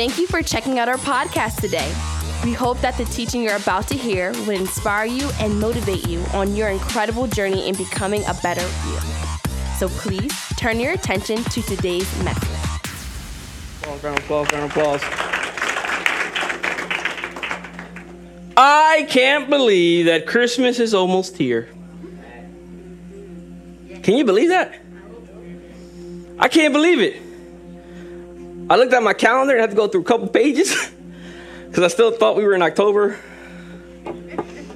Thank you for checking out our podcast today. We hope that the teaching you're about to hear will inspire you and motivate you on your incredible journey in becoming a better you. So please turn your attention to today's message. Applause, applause, round applause. I can't believe that Christmas is almost here. Can you believe that? I can't believe it. I looked at my calendar and had to go through a couple pages because I still thought we were in October.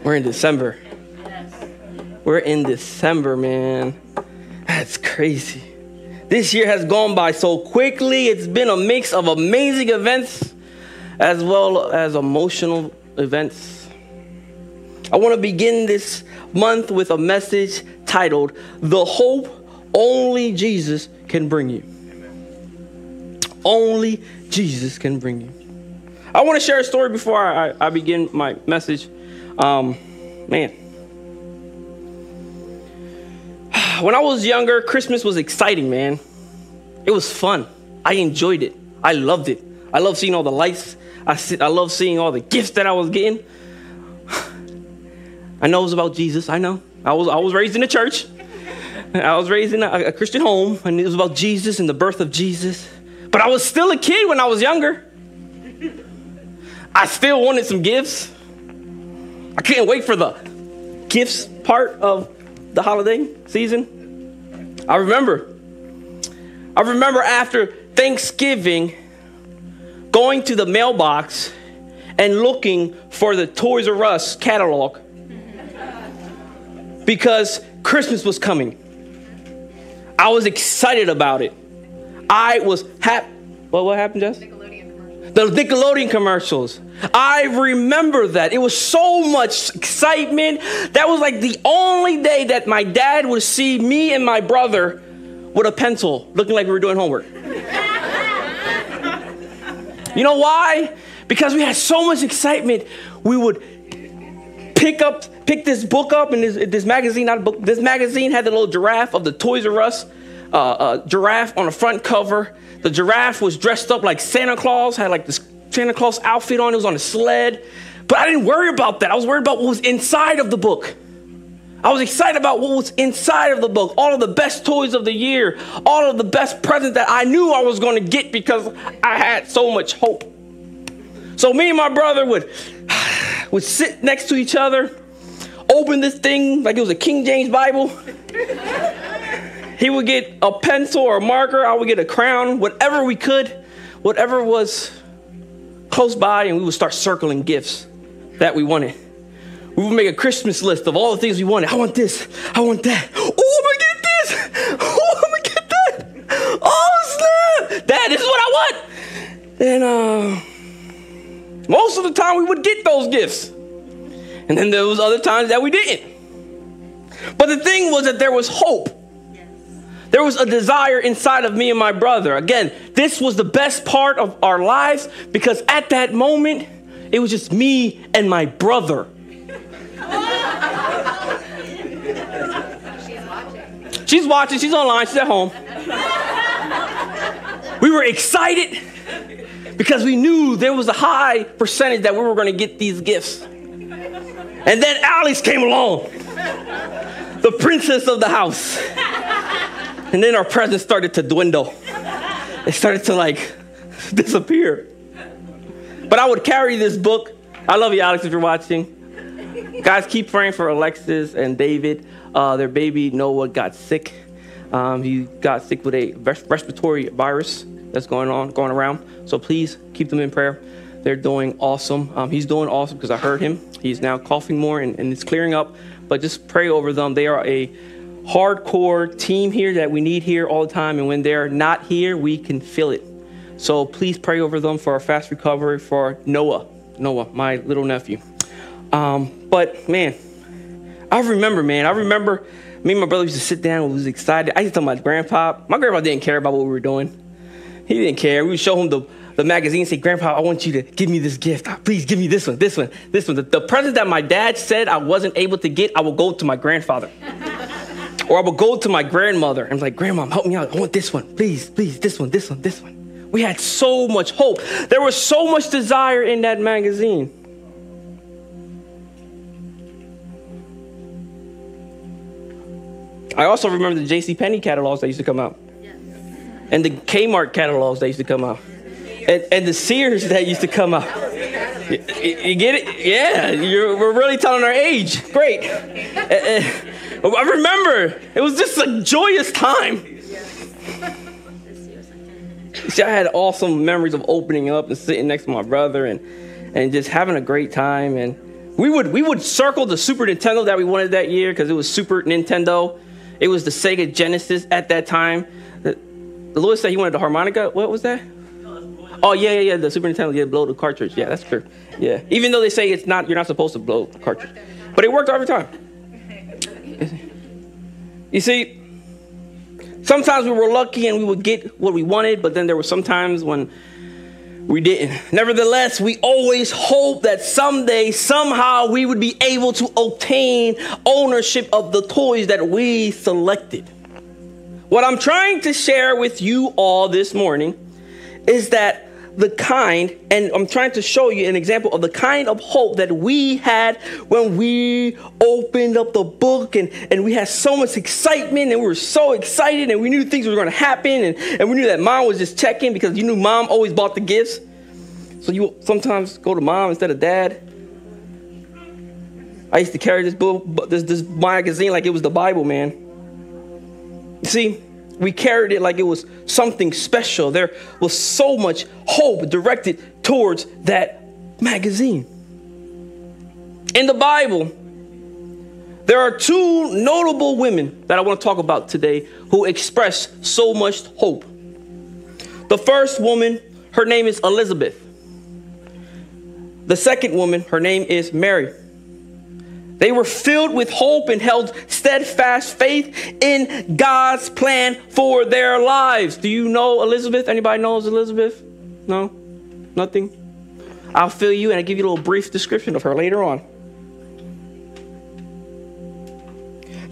We're in December. We're in December, man. That's crazy. This year has gone by so quickly. It's been a mix of amazing events as well as emotional events. I want to begin this month with a message titled The Hope Only Jesus Can Bring You. Only Jesus can bring you. I want to share a story before I, I begin my message. Um, man, when I was younger, Christmas was exciting, man. It was fun. I enjoyed it. I loved it. I love seeing all the lights. I, see, I love seeing all the gifts that I was getting. I know it was about Jesus. I know. I was, I was raised in the church. I was raised in a, a Christian home, and it was about Jesus and the birth of Jesus. But I was still a kid when I was younger. I still wanted some gifts. I can't wait for the gifts part of the holiday season. I remember. I remember after Thanksgiving going to the mailbox and looking for the Toys R Us catalog because Christmas was coming. I was excited about it. I was happy. Well, what happened, Jess? The Nickelodeon commercials. I remember that. It was so much excitement. That was like the only day that my dad would see me and my brother with a pencil looking like we were doing homework. you know why? Because we had so much excitement. We would pick up, pick this book up, and this, this magazine, not a book, this magazine had the little giraffe of the Toys R Us uh, uh, giraffe on the front cover. The giraffe was dressed up like Santa Claus, had like this Santa Claus outfit on, it was on a sled. But I didn't worry about that. I was worried about what was inside of the book. I was excited about what was inside of the book, all of the best toys of the year, all of the best presents that I knew I was going to get because I had so much hope. So me and my brother would, would sit next to each other, open this thing like it was a King James Bible. He would get a pencil or a marker, I would get a crown, whatever we could, whatever was close by, and we would start circling gifts that we wanted. We would make a Christmas list of all the things we wanted. I want this. I want that. Oh, I'm gonna get this. Oh, I'm gonna get that. Oh, snap. Is what I want. And uh, most of the time we would get those gifts. And then there was other times that we didn't. But the thing was that there was hope. There was a desire inside of me and my brother. Again, this was the best part of our lives because at that moment, it was just me and my brother. She's watching, she's online, she's at home. We were excited because we knew there was a high percentage that we were going to get these gifts. And then Alice came along, the princess of the house. And then our presence started to dwindle. It started to like disappear. But I would carry this book. I love you, Alex, if you're watching. Guys, keep praying for Alexis and David. Uh, their baby Noah got sick. Um, he got sick with a res- respiratory virus that's going on, going around. So please keep them in prayer. They're doing awesome. Um, he's doing awesome because I heard him. He's now coughing more and, and it's clearing up. But just pray over them. They are a hardcore team here that we need here all the time. And when they're not here, we can feel it. So please pray over them for a fast recovery for Noah, Noah, my little nephew. Um, but man, I remember, man, I remember me and my brother used to sit down and was excited. I used to tell my grandpa, my grandpa didn't care about what we were doing. He didn't care. We would show him the, the magazine and say, Grandpa, I want you to give me this gift. Please give me this one, this one, this one. The, the present that my dad said I wasn't able to get, I will go to my grandfather. or I would go to my grandmother and be like, Grandma, help me out. I want this one. Please, please, this one, this one, this one. we had so much hope. There was so much desire in that magazine. I also remember the J.C. Penney catalogs that used to come out, and the Kmart catalogs that used to come out, and, and the Sears that used to come out. You, you get it? Yeah, we're really telling our age. Great. Uh, uh, I remember it was just a joyous time. See, I had awesome memories of opening up and sitting next to my brother and and just having a great time. And we would we would circle the Super Nintendo that we wanted that year because it was Super Nintendo. It was the Sega Genesis at that time. Uh, the, Lewis said he wanted the harmonica. What was that? Oh yeah, yeah, yeah. The Super Nintendo, yeah, blow the cartridge. Yeah, that's true. Yeah, even though they say it's not, you're not supposed to blow the cartridge, but it worked every time. You see, sometimes we were lucky and we would get what we wanted, but then there were some times when we didn't. Nevertheless, we always hope that someday, somehow, we would be able to obtain ownership of the toys that we selected. What I'm trying to share with you all this morning is that the kind, and I'm trying to show you an example of the kind of hope that we had when we opened up the book and, and we had so much excitement and we were so excited and we knew things were going to happen and, and we knew that mom was just checking because you knew mom always bought the gifts. So you sometimes go to mom instead of dad. I used to carry this book, this, this magazine like it was the Bible, man. See, we carried it like it was something special. There was so much hope directed towards that magazine. In the Bible, there are two notable women that I want to talk about today who express so much hope. The first woman, her name is Elizabeth. The second woman, her name is Mary. They were filled with hope and held steadfast faith in God's plan for their lives. Do you know Elizabeth? Anybody knows Elizabeth? No? Nothing? I'll fill you and I'll give you a little brief description of her later on.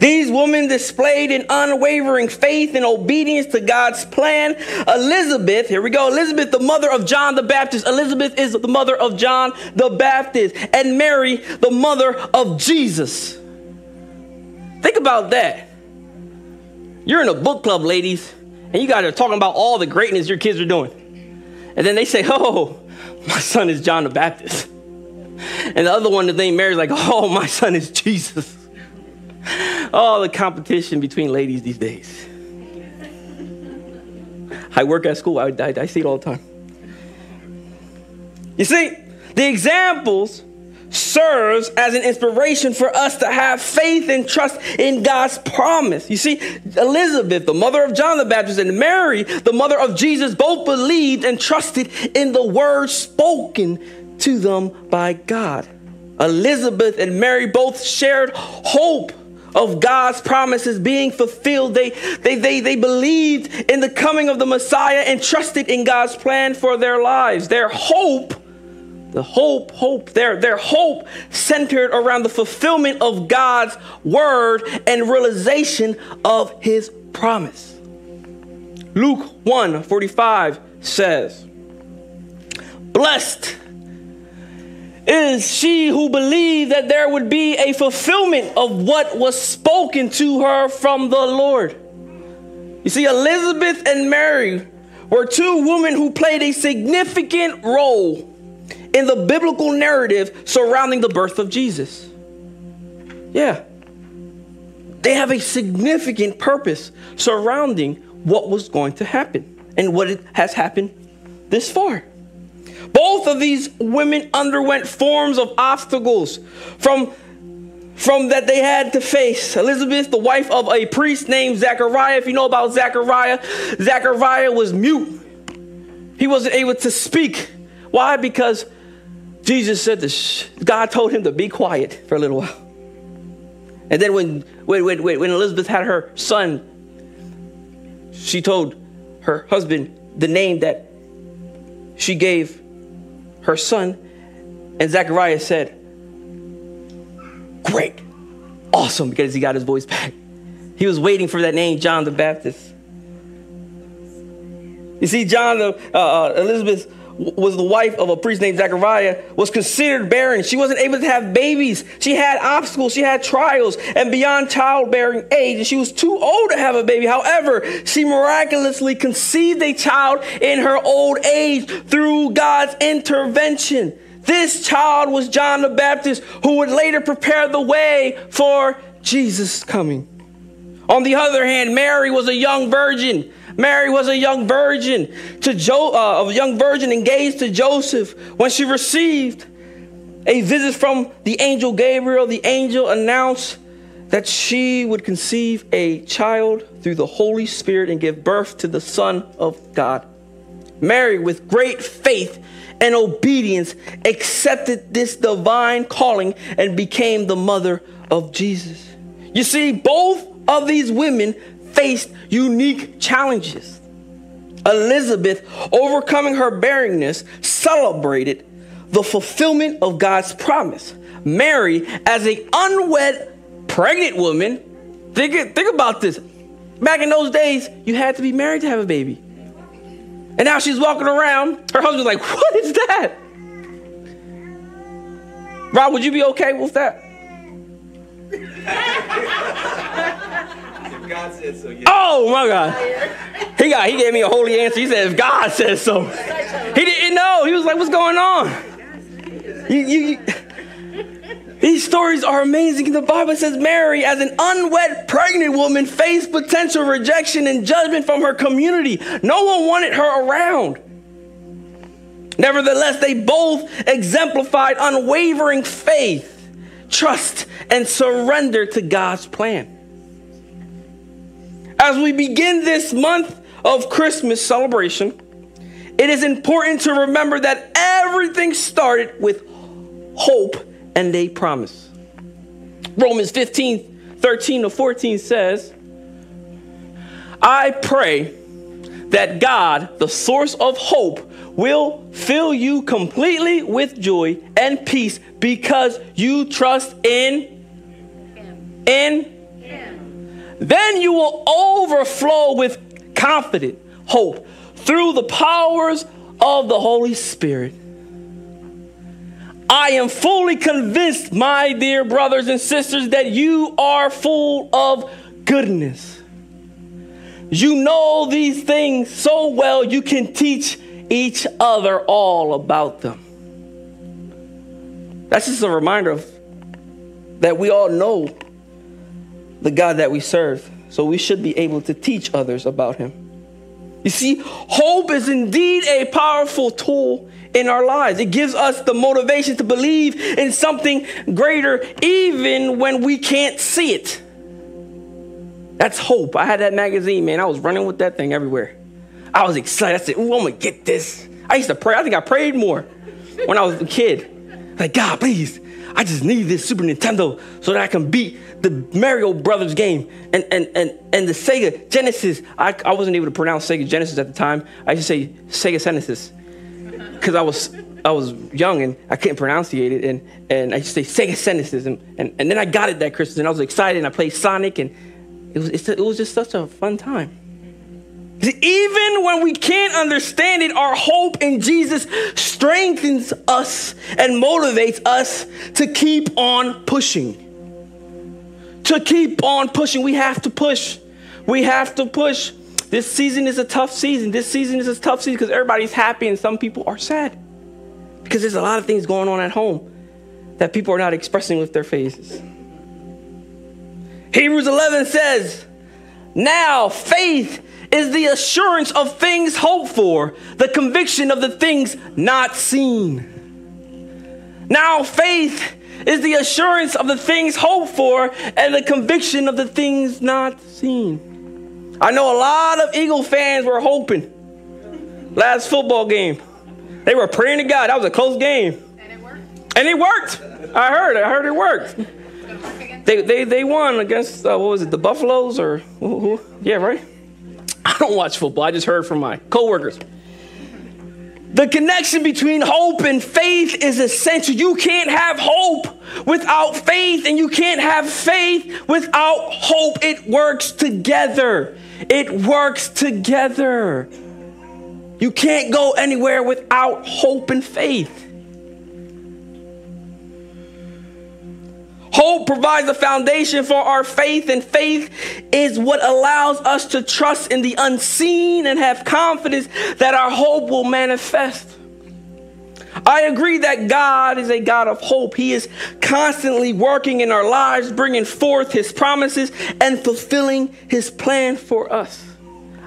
These women displayed an unwavering faith and obedience to God's plan. Elizabeth, here we go. Elizabeth, the mother of John the Baptist. Elizabeth is the mother of John the Baptist. And Mary, the mother of Jesus. Think about that. You're in a book club, ladies, and you guys are talking about all the greatness your kids are doing. And then they say, Oh, my son is John the Baptist. And the other one, the name Mary's like, Oh, my son is Jesus. Oh, the competition between ladies these days. I work at school, I, I, I see it all the time. You see, the examples serves as an inspiration for us to have faith and trust in God's promise. You see, Elizabeth, the mother of John the Baptist, and Mary, the mother of Jesus, both believed and trusted in the word spoken to them by God. Elizabeth and Mary both shared hope of God's promises being fulfilled. They, they, they, they believed in the coming of the Messiah and trusted in God's plan for their lives. Their hope, the hope, hope, their, their hope centered around the fulfillment of God's word and realization of his promise. Luke 1 45 says, Blessed is she who believed that there would be a fulfillment of what was spoken to her from the Lord. You see, Elizabeth and Mary were two women who played a significant role in the biblical narrative surrounding the birth of Jesus. Yeah. They have a significant purpose surrounding what was going to happen and what has happened this far. Both of these women underwent forms of obstacles from, from that they had to face. Elizabeth, the wife of a priest named Zachariah, if you know about Zachariah, Zachariah was mute. He wasn't able to speak. Why? Because Jesus said this. God told him to be quiet for a little while. And then when, when, when, when Elizabeth had her son, she told her husband the name that she gave her son, and Zechariah said, Great, awesome, because he got his voice back. He was waiting for that name, John the Baptist. You see, John, uh, uh, Elizabeth was the wife of a priest named Zechariah, was considered barren. She wasn't able to have babies. She had obstacles, she had trials, and beyond childbearing age, and she was too old to have a baby. However, she miraculously conceived a child in her old age through God's intervention. This child was John the Baptist, who would later prepare the way for Jesus' coming. On the other hand, Mary was a young virgin. Mary was a young virgin to jo- uh, a young virgin engaged to Joseph when she received a visit from the angel Gabriel. The angel announced that she would conceive a child through the Holy Spirit and give birth to the Son of God. Mary, with great faith and obedience, accepted this divine calling and became the mother of Jesus. You see, both of these women faced unique challenges. Elizabeth, overcoming her barrenness, celebrated the fulfillment of God's promise. Mary, as an unwed pregnant woman, think, think about this. Back in those days, you had to be married to have a baby. And now she's walking around. Her husband's like, What is that? Rob, would you be okay with that? God said so. Yeah. Oh my God. He got he gave me a holy answer. He said, if God says so. He didn't know. He was like, what's going on? You, you, these stories are amazing. The Bible says Mary, as an unwed pregnant woman, faced potential rejection and judgment from her community. No one wanted her around. Nevertheless, they both exemplified unwavering faith, trust, and surrender to God's plan. As we begin this month of Christmas celebration, it is important to remember that everything started with hope and a promise. Romans 15 13 to 14 says, I pray that God, the source of hope, will fill you completely with joy and peace because you trust in Him. in then you will overflow with confident hope through the powers of the Holy Spirit. I am fully convinced, my dear brothers and sisters, that you are full of goodness. You know these things so well, you can teach each other all about them. That's just a reminder of that we all know the God that we serve. So we should be able to teach others about him. You see, hope is indeed a powerful tool in our lives. It gives us the motivation to believe in something greater even when we can't see it. That's hope. I had that magazine, man. I was running with that thing everywhere. I was excited. I said, Ooh, I'm gonna get this. I used to pray. I think I prayed more when I was a kid. Like, God, please, I just need this Super Nintendo so that I can beat the Mario Brothers game and, and, and, and the Sega Genesis. I, I wasn't able to pronounce Sega Genesis at the time. I used to say Sega Genesis because I was I was young and I couldn't pronunciate it. And, and I used to say Sega Genesis. And, and, and then I got it that Christmas and I was excited and I played Sonic and it was, it was just such a fun time. Even when we can't understand it, our hope in Jesus strengthens us and motivates us to keep on pushing. To keep on pushing. We have to push. We have to push. This season is a tough season. This season is a tough season because everybody's happy and some people are sad. Because there's a lot of things going on at home that people are not expressing with their faces. Hebrews 11 says, Now faith is the assurance of things hoped for, the conviction of the things not seen. Now, faith is the assurance of the things hoped for and the conviction of the things not seen. I know a lot of Eagle fans were hoping last football game. They were praying to God. That was a close game. And it worked. And it worked. I heard. I heard it worked. They, they, they won against, uh, what was it, the Buffaloes or who, who? Yeah, right? I don't watch football. I just heard from my coworkers. The connection between hope and faith is essential. You can't have hope without faith, and you can't have faith without hope. It works together. It works together. You can't go anywhere without hope and faith. Hope provides a foundation for our faith, and faith is what allows us to trust in the unseen and have confidence that our hope will manifest. I agree that God is a God of hope. He is constantly working in our lives, bringing forth His promises and fulfilling His plan for us.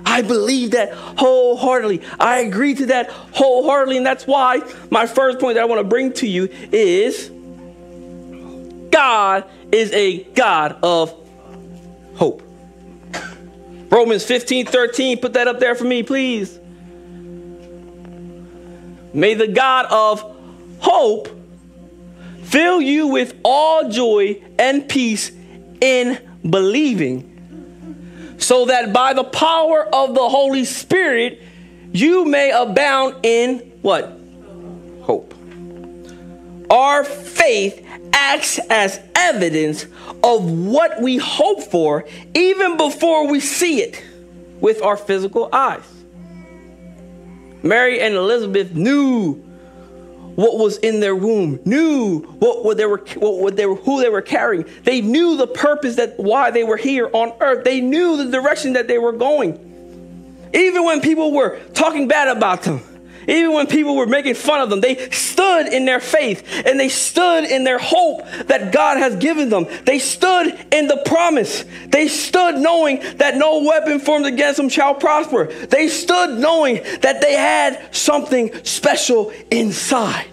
I believe that wholeheartedly. I agree to that wholeheartedly. And that's why my first point that I want to bring to you is God is a God of hope. Romans 15 13, put that up there for me, please. May the God of hope fill you with all joy and peace in believing, so that by the power of the Holy Spirit you may abound in what? Hope. Our faith acts as evidence of what we hope for even before we see it with our physical eyes. Mary and Elizabeth knew what was in their womb, knew what, they were, what they were, who they were carrying. They knew the purpose that why they were here on earth. They knew the direction that they were going. Even when people were talking bad about them, even when people were making fun of them, they stood in their faith and they stood in their hope that God has given them. They stood in the promise. They stood knowing that no weapon formed against them shall prosper. They stood knowing that they had something special inside.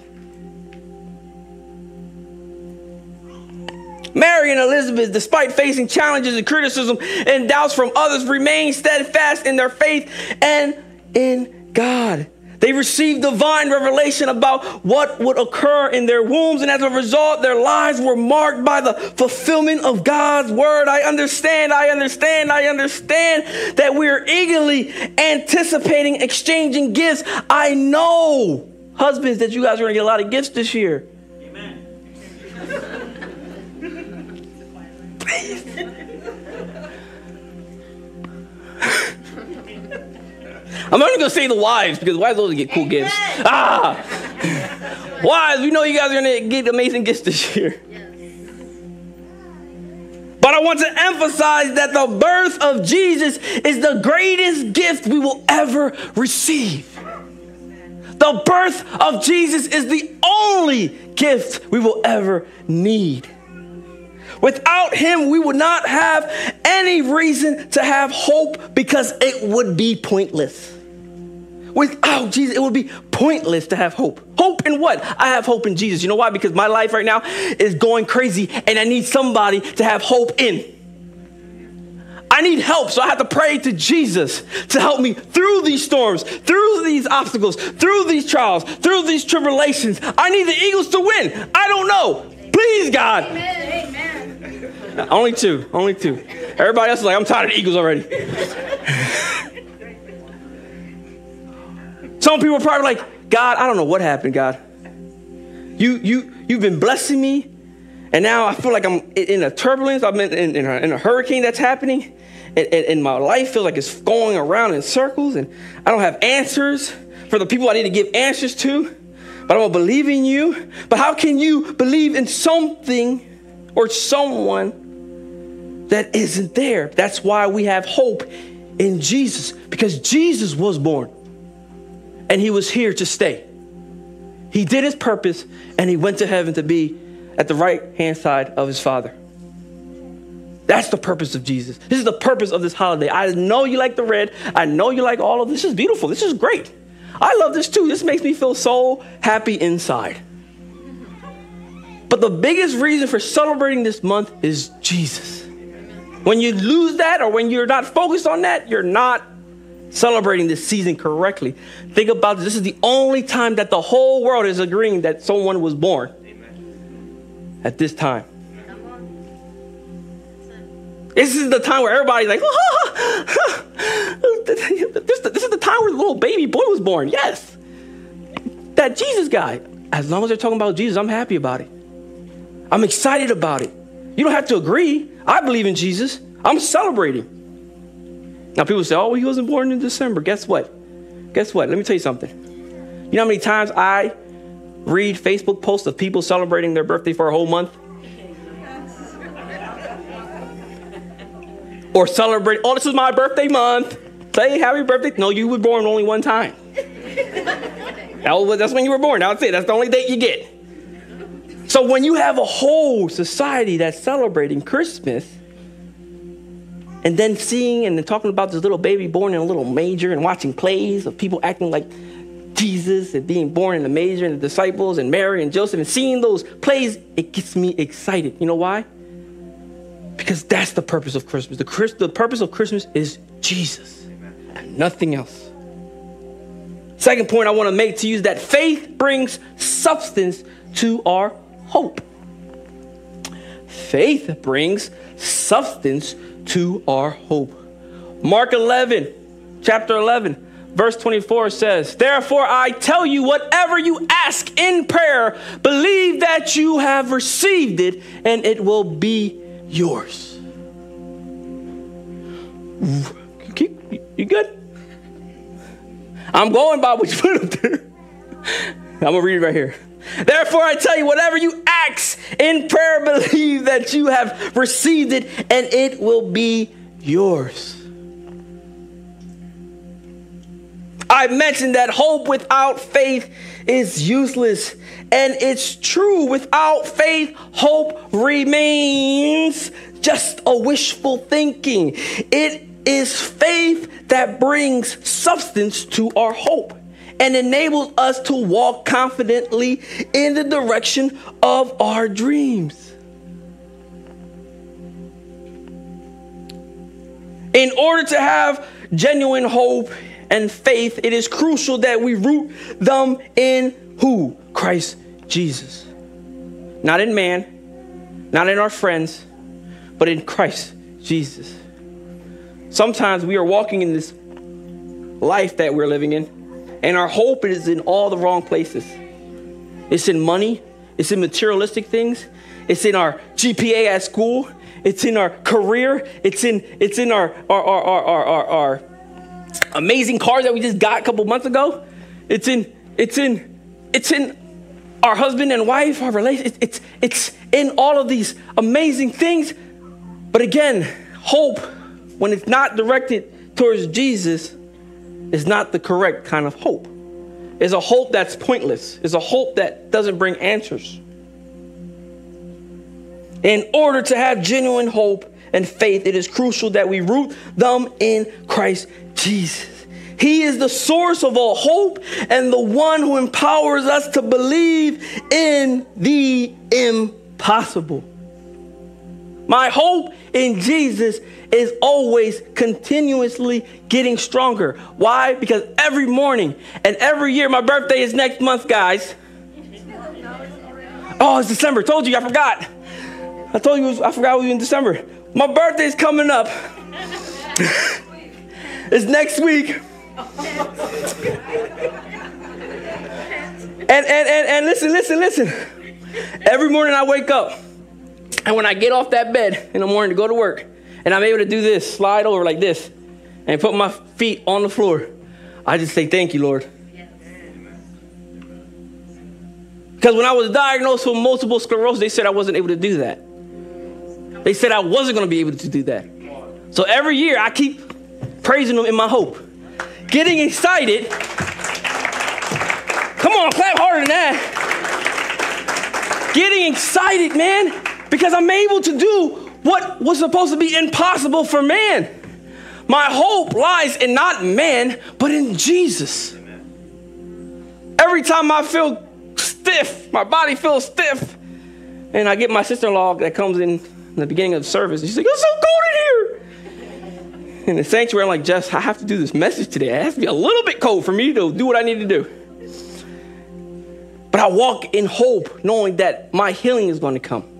Mary and Elizabeth, despite facing challenges and criticism and doubts from others, remained steadfast in their faith and in God. They received divine revelation about what would occur in their wombs, and as a result, their lives were marked by the fulfillment of God's word. I understand, I understand, I understand that we are eagerly anticipating exchanging gifts. I know, husbands, that you guys are going to get a lot of gifts this year. Amen. I'm only gonna say the wives because wives always get cool gifts. Ah, wives, we know you guys are gonna get amazing gifts this year. But I want to emphasize that the birth of Jesus is the greatest gift we will ever receive. The birth of Jesus is the only gift we will ever need. Without him, we would not have any reason to have hope because it would be pointless. Without Jesus, it would be pointless to have hope. Hope in what? I have hope in Jesus. You know why? Because my life right now is going crazy and I need somebody to have hope in. I need help, so I have to pray to Jesus to help me through these storms, through these obstacles, through these trials, through these tribulations. I need the Eagles to win. I don't know. Please, God. Amen. Amen. Only two. Only two. Everybody else is like, I'm tired of the Eagles already. Some people are probably like, God, I don't know what happened, God. You, you, you've been blessing me, and now I feel like I'm in a turbulence. I'm in, in, in, a, in a, hurricane that's happening, and, and, and my life feels like it's going around in circles, and I don't have answers for the people I need to give answers to, but I don't believe in you. But how can you believe in something or someone that isn't there? That's why we have hope in Jesus, because Jesus was born and he was here to stay. He did his purpose and he went to heaven to be at the right hand side of his Father. That's the purpose of Jesus. This is the purpose of this holiday. I know you like the red. I know you like all of this. This is beautiful. This is great. I love this too. This makes me feel so happy inside. But the biggest reason for celebrating this month is Jesus. When you lose that or when you're not focused on that, you're not celebrating this season correctly. Think about this. This is the only time that the whole world is agreeing that someone was born Amen. at this time. This is the time where everybody's like, this, this is the time where the little baby boy was born. Yes. That Jesus guy. As long as they're talking about Jesus, I'm happy about it. I'm excited about it. You don't have to agree. I believe in Jesus. I'm celebrating. Now, people say, oh, he wasn't born in December. Guess what? Guess what? Let me tell you something. You know how many times I read Facebook posts of people celebrating their birthday for a whole month? or celebrate, oh, this is my birthday month. Say happy birthday. No, you were born only one time. that was, that's when you were born. That's it. That's the only date you get. So when you have a whole society that's celebrating Christmas, and then seeing and then talking about this little baby born in a little manger and watching plays of people acting like Jesus and being born in the manger and the disciples and Mary and Joseph and seeing those plays, it gets me excited. You know why? Because that's the purpose of Christmas. The, Christ, the purpose of Christmas is Jesus and nothing else. Second point I want to make to you is that faith brings substance to our hope. Faith brings substance to our hope. Mark 11, chapter 11, verse 24 says, Therefore I tell you, whatever you ask in prayer, believe that you have received it and it will be yours. You good? I'm going by what you put up there. I'm gonna read it right here. Therefore, I tell you, whatever you ask in prayer, believe that you have received it and it will be yours. I mentioned that hope without faith is useless. And it's true, without faith, hope remains just a wishful thinking. It is faith that brings substance to our hope and enables us to walk confidently in the direction of our dreams. In order to have genuine hope and faith, it is crucial that we root them in who? Christ Jesus. Not in man, not in our friends, but in Christ Jesus. Sometimes we are walking in this life that we're living in, and our hope is in all the wrong places. It's in money, it's in materialistic things, it's in our GPA at school, it's in our career, it's in it's in our our our our, our, our, our amazing car that we just got a couple months ago. It's in it's in it's in our husband and wife, our relationship. It's it's in all of these amazing things. But again, hope when it's not directed towards Jesus, is not the correct kind of hope. It's a hope that's pointless, it's a hope that doesn't bring answers. In order to have genuine hope and faith, it is crucial that we root them in Christ Jesus. He is the source of all hope and the one who empowers us to believe in the impossible. My hope in Jesus is always continuously getting stronger. Why? Because every morning and every year, my birthday is next month, guys. Oh, it's December. Told you, I forgot. I told you, I forgot we were in December. My birthday is coming up. it's next week. and, and, and, and listen, listen, listen. Every morning I wake up, and when I get off that bed in the morning to go to work, and I'm able to do this, slide over like this, and put my feet on the floor, I just say, Thank you, Lord. Because when I was diagnosed with multiple sclerosis, they said I wasn't able to do that. They said I wasn't going to be able to do that. So every year I keep praising them in my hope, getting excited. Come on, clap harder than that. Getting excited, man, because I'm able to do what was supposed to be impossible for man. My hope lies in not man, but in Jesus. Every time I feel stiff, my body feels stiff, and I get my sister in law that comes in, the beginning of the service, she's like, It's so cold in here. In the sanctuary, I'm like, Jess, I have to do this message today. It has to be a little bit cold for me to do what I need to do. But I walk in hope, knowing that my healing is going to come.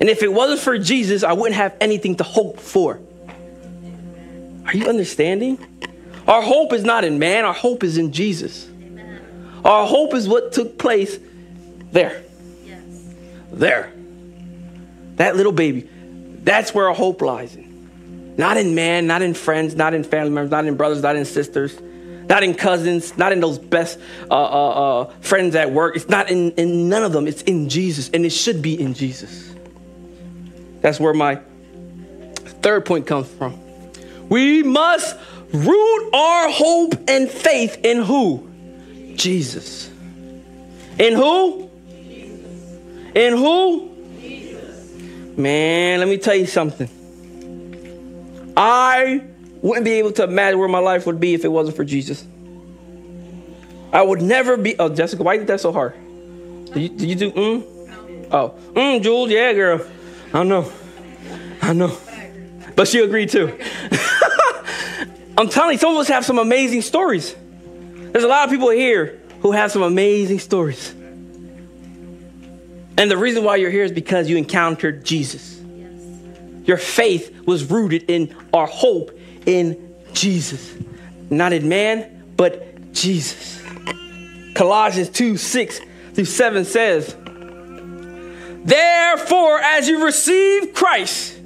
And if it wasn't for Jesus, I wouldn't have anything to hope for. Are you understanding? Our hope is not in man, our hope is in Jesus. Our hope is what took place there. Yes. There. That little baby. That's where our hope lies in. Not in man, not in friends, not in family members, not in brothers, not in sisters. not in cousins, not in those best uh, uh, uh, friends at work. It's not in, in none of them. It's in Jesus, and it should be in Jesus. That's where my third point comes from. We must root our hope and faith in who? Jesus. In who? Jesus. In who? Jesus. Man, let me tell you something. I wouldn't be able to imagine where my life would be if it wasn't for Jesus. I would never be. Oh, Jessica, why did that so hard? Did you, did you do mm? Oh, mm, Jules, yeah, girl. I know. I know. But she agreed too. I'm telling you, some of us have some amazing stories. There's a lot of people here who have some amazing stories. And the reason why you're here is because you encountered Jesus. Your faith was rooted in our hope in Jesus, not in man, but Jesus. Colossians 2 6 through 7 says, Therefore, as you receive Christ,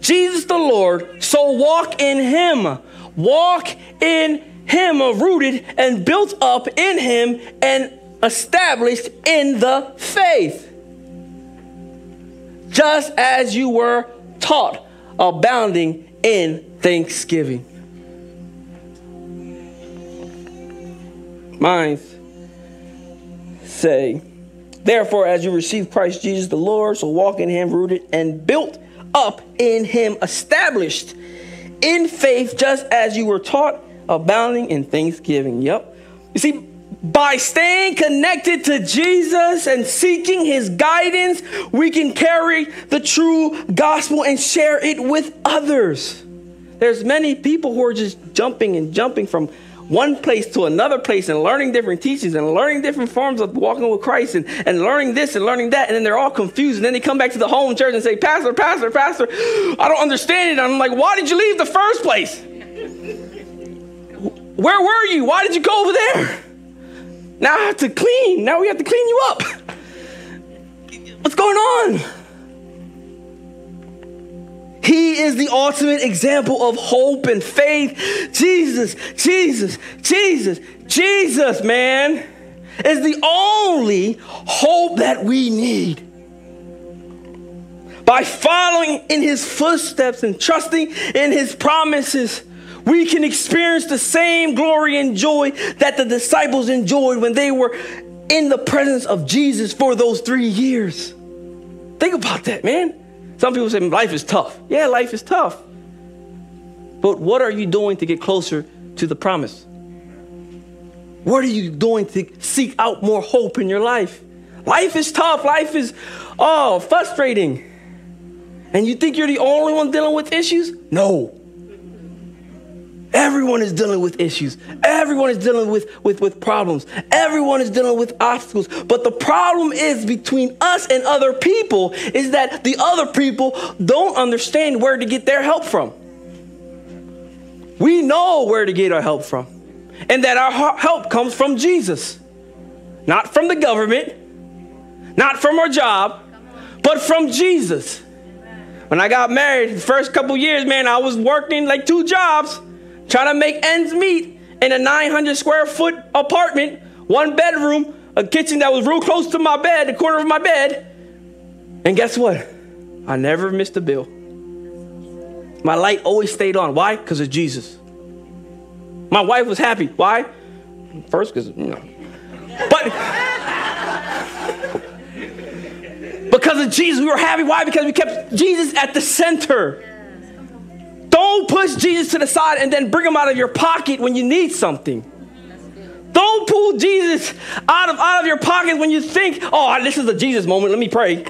Jesus the Lord, so walk in him. Walk in him, uh, rooted and built up in him and established in the faith. Just as you were taught, abounding in thanksgiving. Minds say, Therefore, as you receive Christ Jesus the Lord, so walk in him, rooted and built up in him, established in faith, just as you were taught, abounding in thanksgiving. Yep. You see, by staying connected to Jesus and seeking his guidance, we can carry the true gospel and share it with others. There's many people who are just jumping and jumping from one place to another place and learning different teachings and learning different forms of walking with Christ and, and learning this and learning that. And then they're all confused. And then they come back to the home church and say, Pastor, Pastor, Pastor, I don't understand it. And I'm like, why did you leave the first place? Where were you? Why did you go over there? Now I have to clean. Now we have to clean you up. What's going on? He is the ultimate example of hope and faith. Jesus, Jesus, Jesus, Jesus, man, is the only hope that we need. By following in his footsteps and trusting in his promises, we can experience the same glory and joy that the disciples enjoyed when they were in the presence of Jesus for those three years. Think about that, man. Some people say life is tough. Yeah, life is tough. But what are you doing to get closer to the promise? What are you doing to seek out more hope in your life? Life is tough. Life is, oh, frustrating. And you think you're the only one dealing with issues? No. Everyone is dealing with issues. Everyone is dealing with, with, with problems. Everyone is dealing with obstacles. But the problem is between us and other people is that the other people don't understand where to get their help from. We know where to get our help from. And that our help comes from Jesus. Not from the government, not from our job, but from Jesus. When I got married, the first couple years, man, I was working like two jobs trying to make ends meet in a 900 square foot apartment, one bedroom, a kitchen that was real close to my bed, the corner of my bed. And guess what? I never missed a bill. My light always stayed on. Why? Because of Jesus. My wife was happy. Why? First, because, you know. But because of Jesus, we were happy. Why? Because we kept Jesus at the center. Don't push Jesus to the side and then bring him out of your pocket when you need something. Don't pull Jesus out of out of your pocket when you think, "Oh, this is a Jesus moment. Let me pray."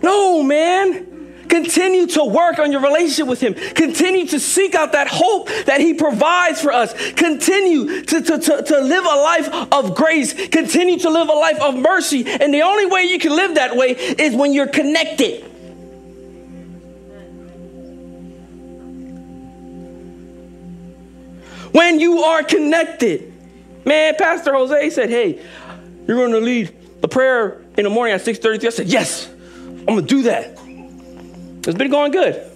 No, man. Continue to work on your relationship with Him. Continue to seek out that hope that He provides for us. Continue to, to, to, to, live a life of grace. Continue to live a life of mercy. And the only way you can live that way is when you're connected. When you are connected. Man, Pastor Jose said, hey, you're going to lead the prayer in the morning at 6.33. I said, yes, I'm going to do that. It's been going good.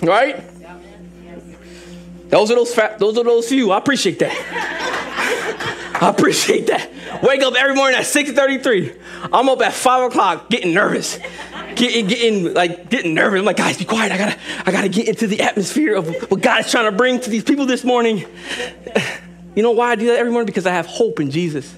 Right? Those are those those are those few. I appreciate that. I appreciate that. Wake up every morning at 6:33. I'm up at five o'clock getting nervous. Getting, getting like getting nervous. I'm like, guys, be quiet. I gotta, I gotta get into the atmosphere of what God is trying to bring to these people this morning. You know why I do that every morning? Because I have hope in Jesus.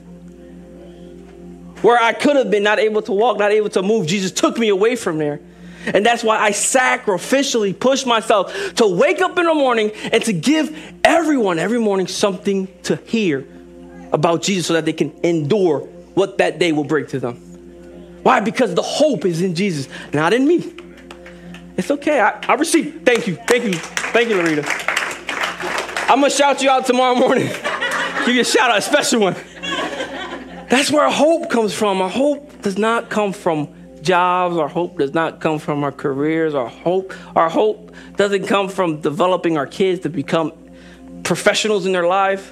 Where I could have been not able to walk, not able to move, Jesus took me away from there. And that's why I sacrificially push myself to wake up in the morning and to give everyone every morning something to hear about Jesus so that they can endure what that day will bring to them. Why? Because the hope is in Jesus, not in me. It's okay. I, I receive. Thank you. Thank you. Thank you, Loretta. I'm going to shout you out tomorrow morning. Give you a shout out, a special one. That's where hope comes from. Our hope does not come from jobs. Our hope does not come from our careers. Our hope, our hope doesn't come from developing our kids to become professionals in their life.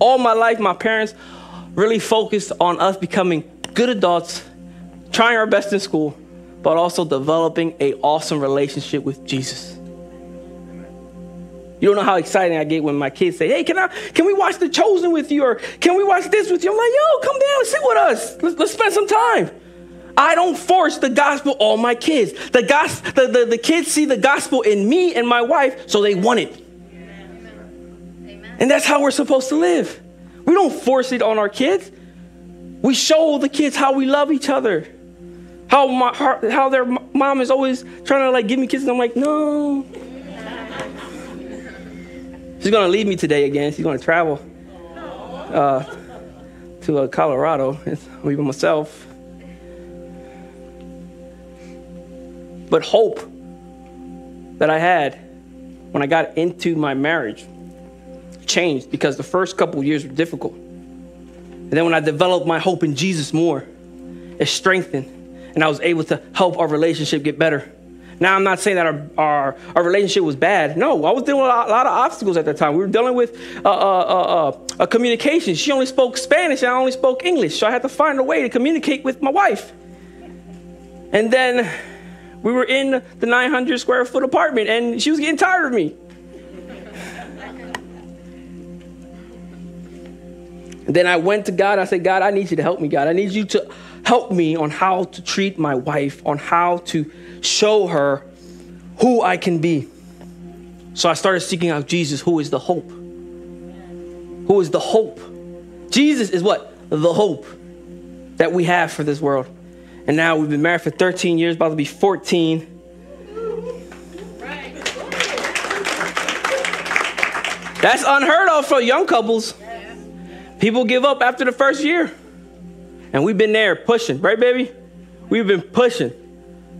All my life, my parents really focused on us becoming good adults, trying our best in school, but also developing a awesome relationship with Jesus. You don't know how exciting I get when my kids say, "Hey, can I can we watch The Chosen with you or can we watch this with you?" I'm like, "Yo, come down and sit with us. Let's, let's spend some time." I don't force the gospel on my kids. The, gos- the, the, the kids see the gospel in me and my wife, so they want it. And that's how we're supposed to live. We don't force it on our kids. We show the kids how we love each other. How my how their mom is always trying to like give me kisses. I'm like, no. She's gonna leave me today again. She's gonna travel uh, to uh, Colorado. I'm myself. But hope that I had when I got into my marriage changed because the first couple years were difficult. And then when I developed my hope in Jesus more, it strengthened and I was able to help our relationship get better. Now, I'm not saying that our, our, our relationship was bad. No, I was dealing with a lot, of obstacles at that time. We were dealing with uh, uh, uh, a communication. She only spoke Spanish and I only spoke English. So I had to find a way to communicate with my wife. And then we were in the 900 square foot apartment and she was getting tired of me. Then I went to God. I said, God, I need you to help me, God. I need you to help me on how to treat my wife, on how to show her who I can be. So I started seeking out Jesus, who is the hope. Who is the hope? Jesus is what? The hope that we have for this world. And now we've been married for 13 years, about to be 14. That's unheard of for young couples. People give up after the first year. And we've been there pushing, right, baby? We've been pushing,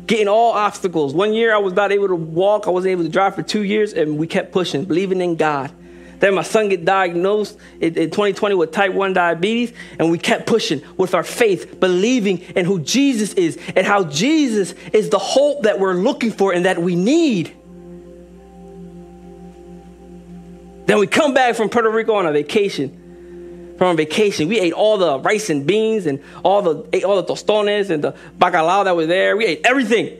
getting all obstacles. One year I was not able to walk, I wasn't able to drive for two years, and we kept pushing, believing in God. Then my son get diagnosed in, in 2020 with type 1 diabetes, and we kept pushing with our faith, believing in who Jesus is and how Jesus is the hope that we're looking for and that we need. Then we come back from Puerto Rico on a vacation. From vacation, we ate all the rice and beans and all the ate all the tostones and the bacalao that was there. We ate everything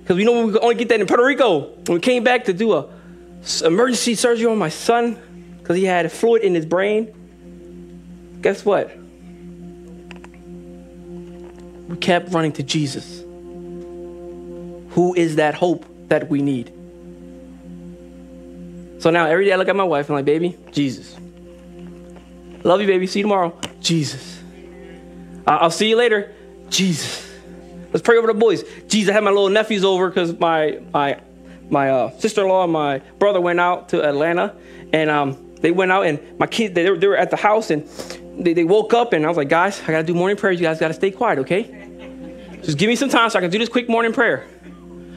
because we know we could only get that in Puerto Rico. When we came back to do a emergency surgery on my son because he had fluid in his brain. Guess what? We kept running to Jesus, who is that hope that we need. So now every day I look at my wife and I'm like, baby, Jesus. Love you, baby. See you tomorrow. Jesus. I'll see you later. Jesus. Let's pray over the boys. Jesus, I had my little nephews over because my my my uh, sister-in-law and my brother went out to Atlanta, and um, they went out and my kids they, they were at the house and they, they woke up and I was like, guys, I gotta do morning prayers. You guys gotta stay quiet, okay? Just give me some time so I can do this quick morning prayer.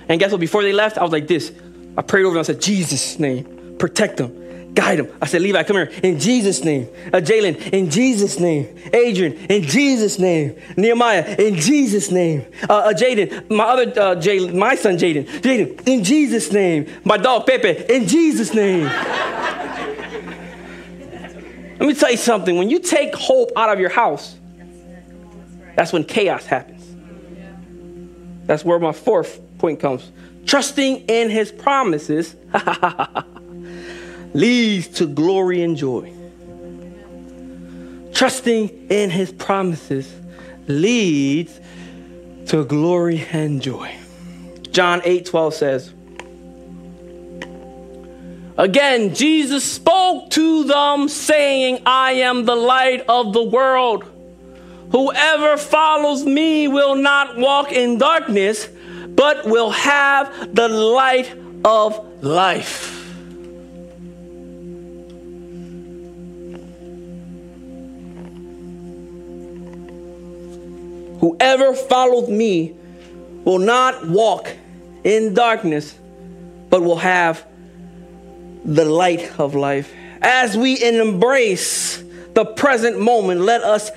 And guess what? Before they left, I was like this. I prayed over them. I said, Jesus' name, protect them guide him. I said, Levi, come here. In Jesus' name. Uh, Jalen, in Jesus' name. Adrian, in Jesus' name. Nehemiah, in Jesus' name. Uh, uh, Jaden, my other uh, Jalen, my son Jaden. Jaden, in Jesus' name. My dog Pepe, in Jesus' name. Let me tell you something. When you take hope out of your house, that's when chaos happens. That's where my fourth point comes. Trusting in his promises leads to glory and joy. Trusting in his promises leads to glory and joy. John 8 12 says, Again, Jesus spoke to them, saying, I am the light of the world. Whoever follows me will not walk in darkness, but will have the light of life. Whoever follows me will not walk in darkness, but will have the light of life. As we embrace the present moment, let us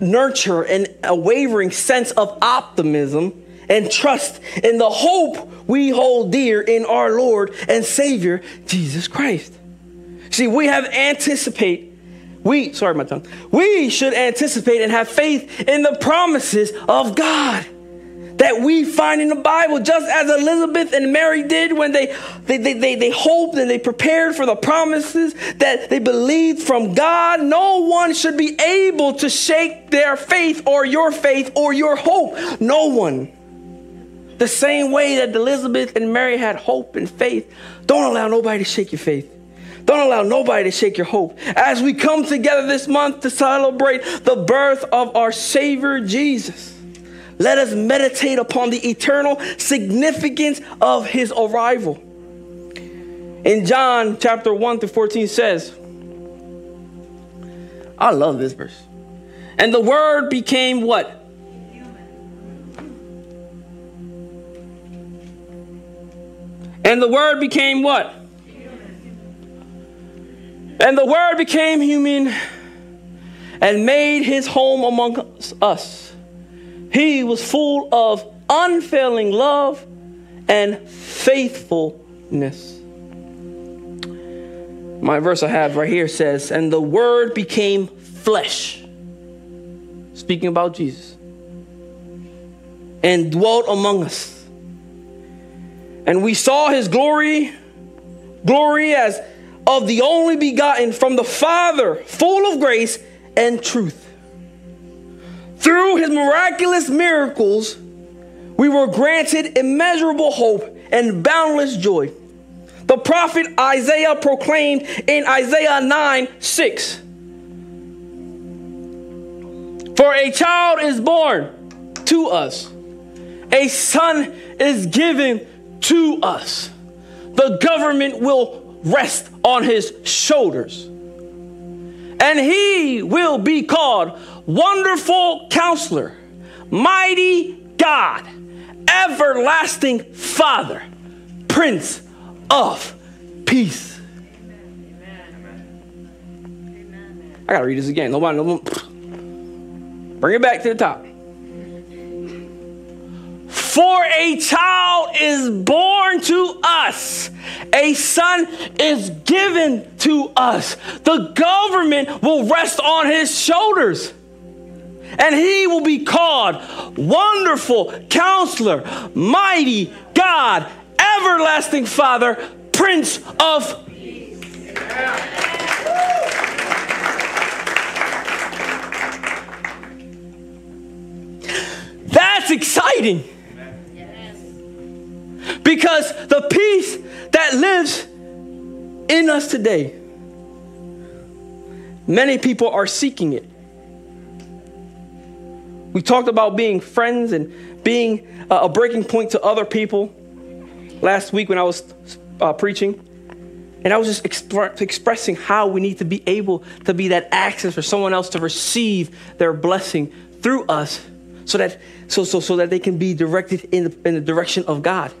nurture an, a wavering sense of optimism and trust in the hope we hold dear in our Lord and Savior, Jesus Christ. See, we have anticipate, we, sorry, my tongue, we should anticipate and have faith in the promises of God that we find in the Bible, just as Elizabeth and Mary did when they, they, they, they, they hoped and they prepared for the promises that they believed from God. No one should be able to shake their faith or your faith or your hope. No one. The same way that Elizabeth and Mary had hope and faith, don't allow nobody to shake your faith. Don't allow nobody to shake your hope. As we come together this month to celebrate the birth of our Savior Jesus let us meditate upon the eternal significance of his arrival. In John chapter 1 to 14 says, I love this verse. And the word became what? And the word became what? And the word became human and made his home among us. He was full of unfailing love and faithfulness. My verse I have right here says, And the Word became flesh. Speaking about Jesus. And dwelt among us. And we saw his glory, glory as of the only begotten from the Father, full of grace and truth. Through his miraculous miracles, we were granted immeasurable hope and boundless joy. The prophet Isaiah proclaimed in Isaiah 9 6 For a child is born to us, a son is given to us. The government will rest on his shoulders, and he will be called Wonderful Counselor, Mighty God, Everlasting Father, Prince of Peace. I gotta read this again. Nobody, nobody, bring it back to the top. For a child is born to us, a son is given to us. The government will rest on his shoulders and he will be called Wonderful Counselor, Mighty God, Everlasting Father, Prince of Peace. That's exciting. Because the peace that lives in us today, many people are seeking it. We talked about being friends and being a breaking point to other people last week when I was uh, preaching. And I was just exp- expressing how we need to be able to be that access for someone else to receive their blessing through us so that, so, so, so that they can be directed in the, in the direction of God.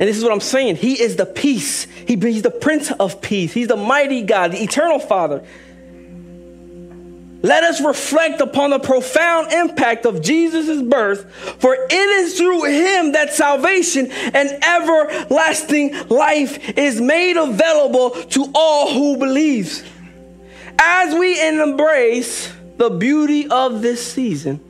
And this is what I'm saying. He is the peace. He, he's the Prince of Peace. He's the mighty God, the eternal Father. Let us reflect upon the profound impact of Jesus' birth, for it is through him that salvation and everlasting life is made available to all who believes. As we embrace the beauty of this season,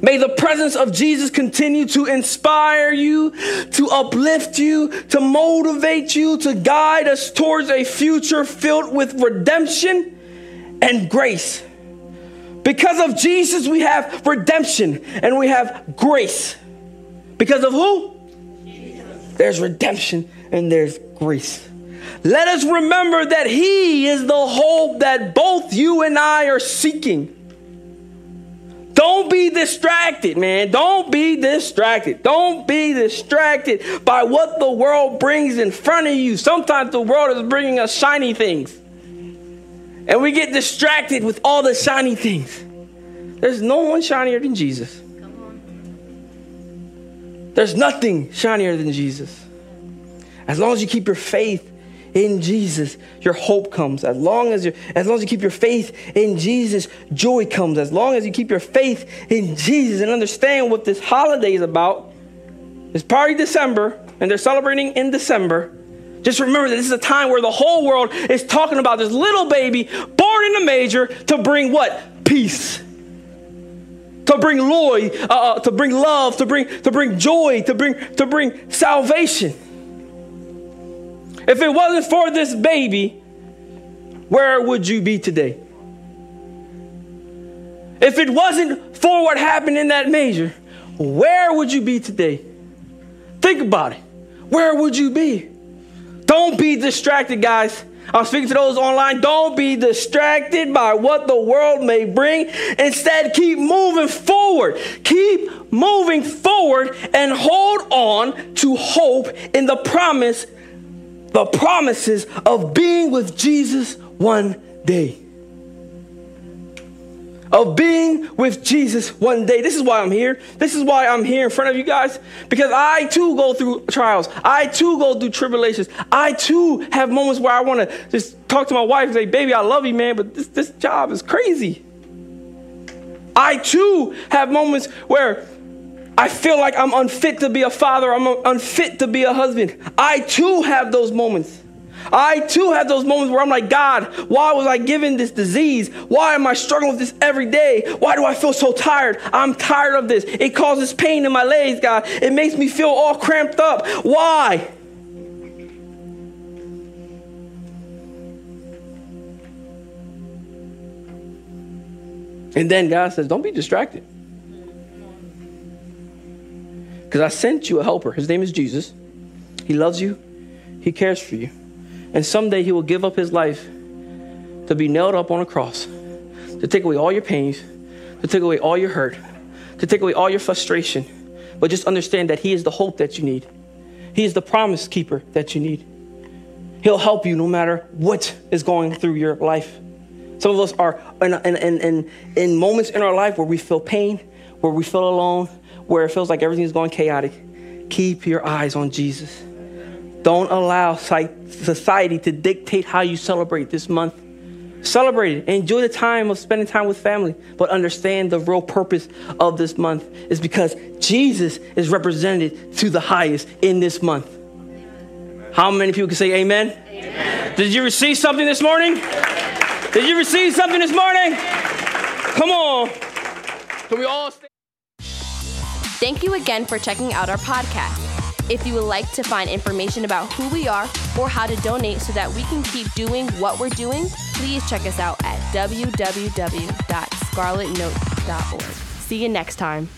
May the presence of Jesus continue to inspire you, to uplift you, to motivate you, to guide us towards a future filled with redemption and grace. Because of Jesus, we have redemption and we have grace. Because of who? Jesus. There's redemption and there's grace. Let us remember that He is the hope that both you and I are seeking. Don't be distracted, man. Don't be distracted. Don't be distracted by what the world brings in front of you. Sometimes the world is bringing us shiny things. And we get distracted with all the shiny things. There's no one shinier than Jesus. There's nothing shinier than Jesus. As long as you keep your faith in Jesus, your hope comes. As long as you as long as you keep your faith in Jesus, joy comes. As long as you keep your faith in Jesus and understand what this holiday is about. It's party December, and they're celebrating in December. Just remember that this is a time where the whole world is talking about this little baby born in a manger to bring what? Peace. To bring joy, uh, uh, to bring love, to bring to bring joy, to bring to bring salvation. If it wasn't for this baby, where would you be today? If it wasn't for what happened in that major, where would you be today? Think about it. Where would you be? Don't be distracted, guys. I'm speaking to those online. Don't be distracted by what the world may bring. Instead, keep moving forward. Keep moving forward and hold on to hope in the promise the promises of being with Jesus one day. Of being with Jesus one day. This is why I'm here. This is why I'm here in front of you guys. Because I too go through trials. I too go through tribulations. I too have moments where I want to just talk to my wife and say, Baby, I love you, man, but this, this job is crazy. I too have moments where I feel like I'm unfit to be a father. I'm unfit to be a husband. I too have those moments. I too have those moments where I'm like, God, why was I given this disease? Why am I struggling with this every day? Why do I feel so tired? I'm tired of this. It causes pain in my legs, God. It makes me feel all cramped up. Why? And then God says, Don't be distracted. Because I sent you a helper. His name is Jesus. He loves you, He cares for you. And someday He will give up His life to be nailed up on a cross, to take away all your pains, to take away all your hurt, to take away all your frustration. But just understand that He is the hope that you need, He is the promise keeper that you need. He'll help you no matter what is going through your life. Some of us are in, in, in, in, moments in our life where we feel pain, where we feel alone, where it feels like everything's going chaotic, keep your eyes on Jesus. Don't allow society to dictate how you celebrate this month. Celebrate it. Enjoy the time of spending time with family, but understand the real purpose of this month is because Jesus is represented to the highest in this month. How many people can say amen? amen? Did you receive something this morning? Did you receive something this morning? Come on. Can we all stay? Thank you again for checking out our podcast. If you would like to find information about who we are or how to donate so that we can keep doing what we're doing, please check us out at www.scarletnote.org. See you next time.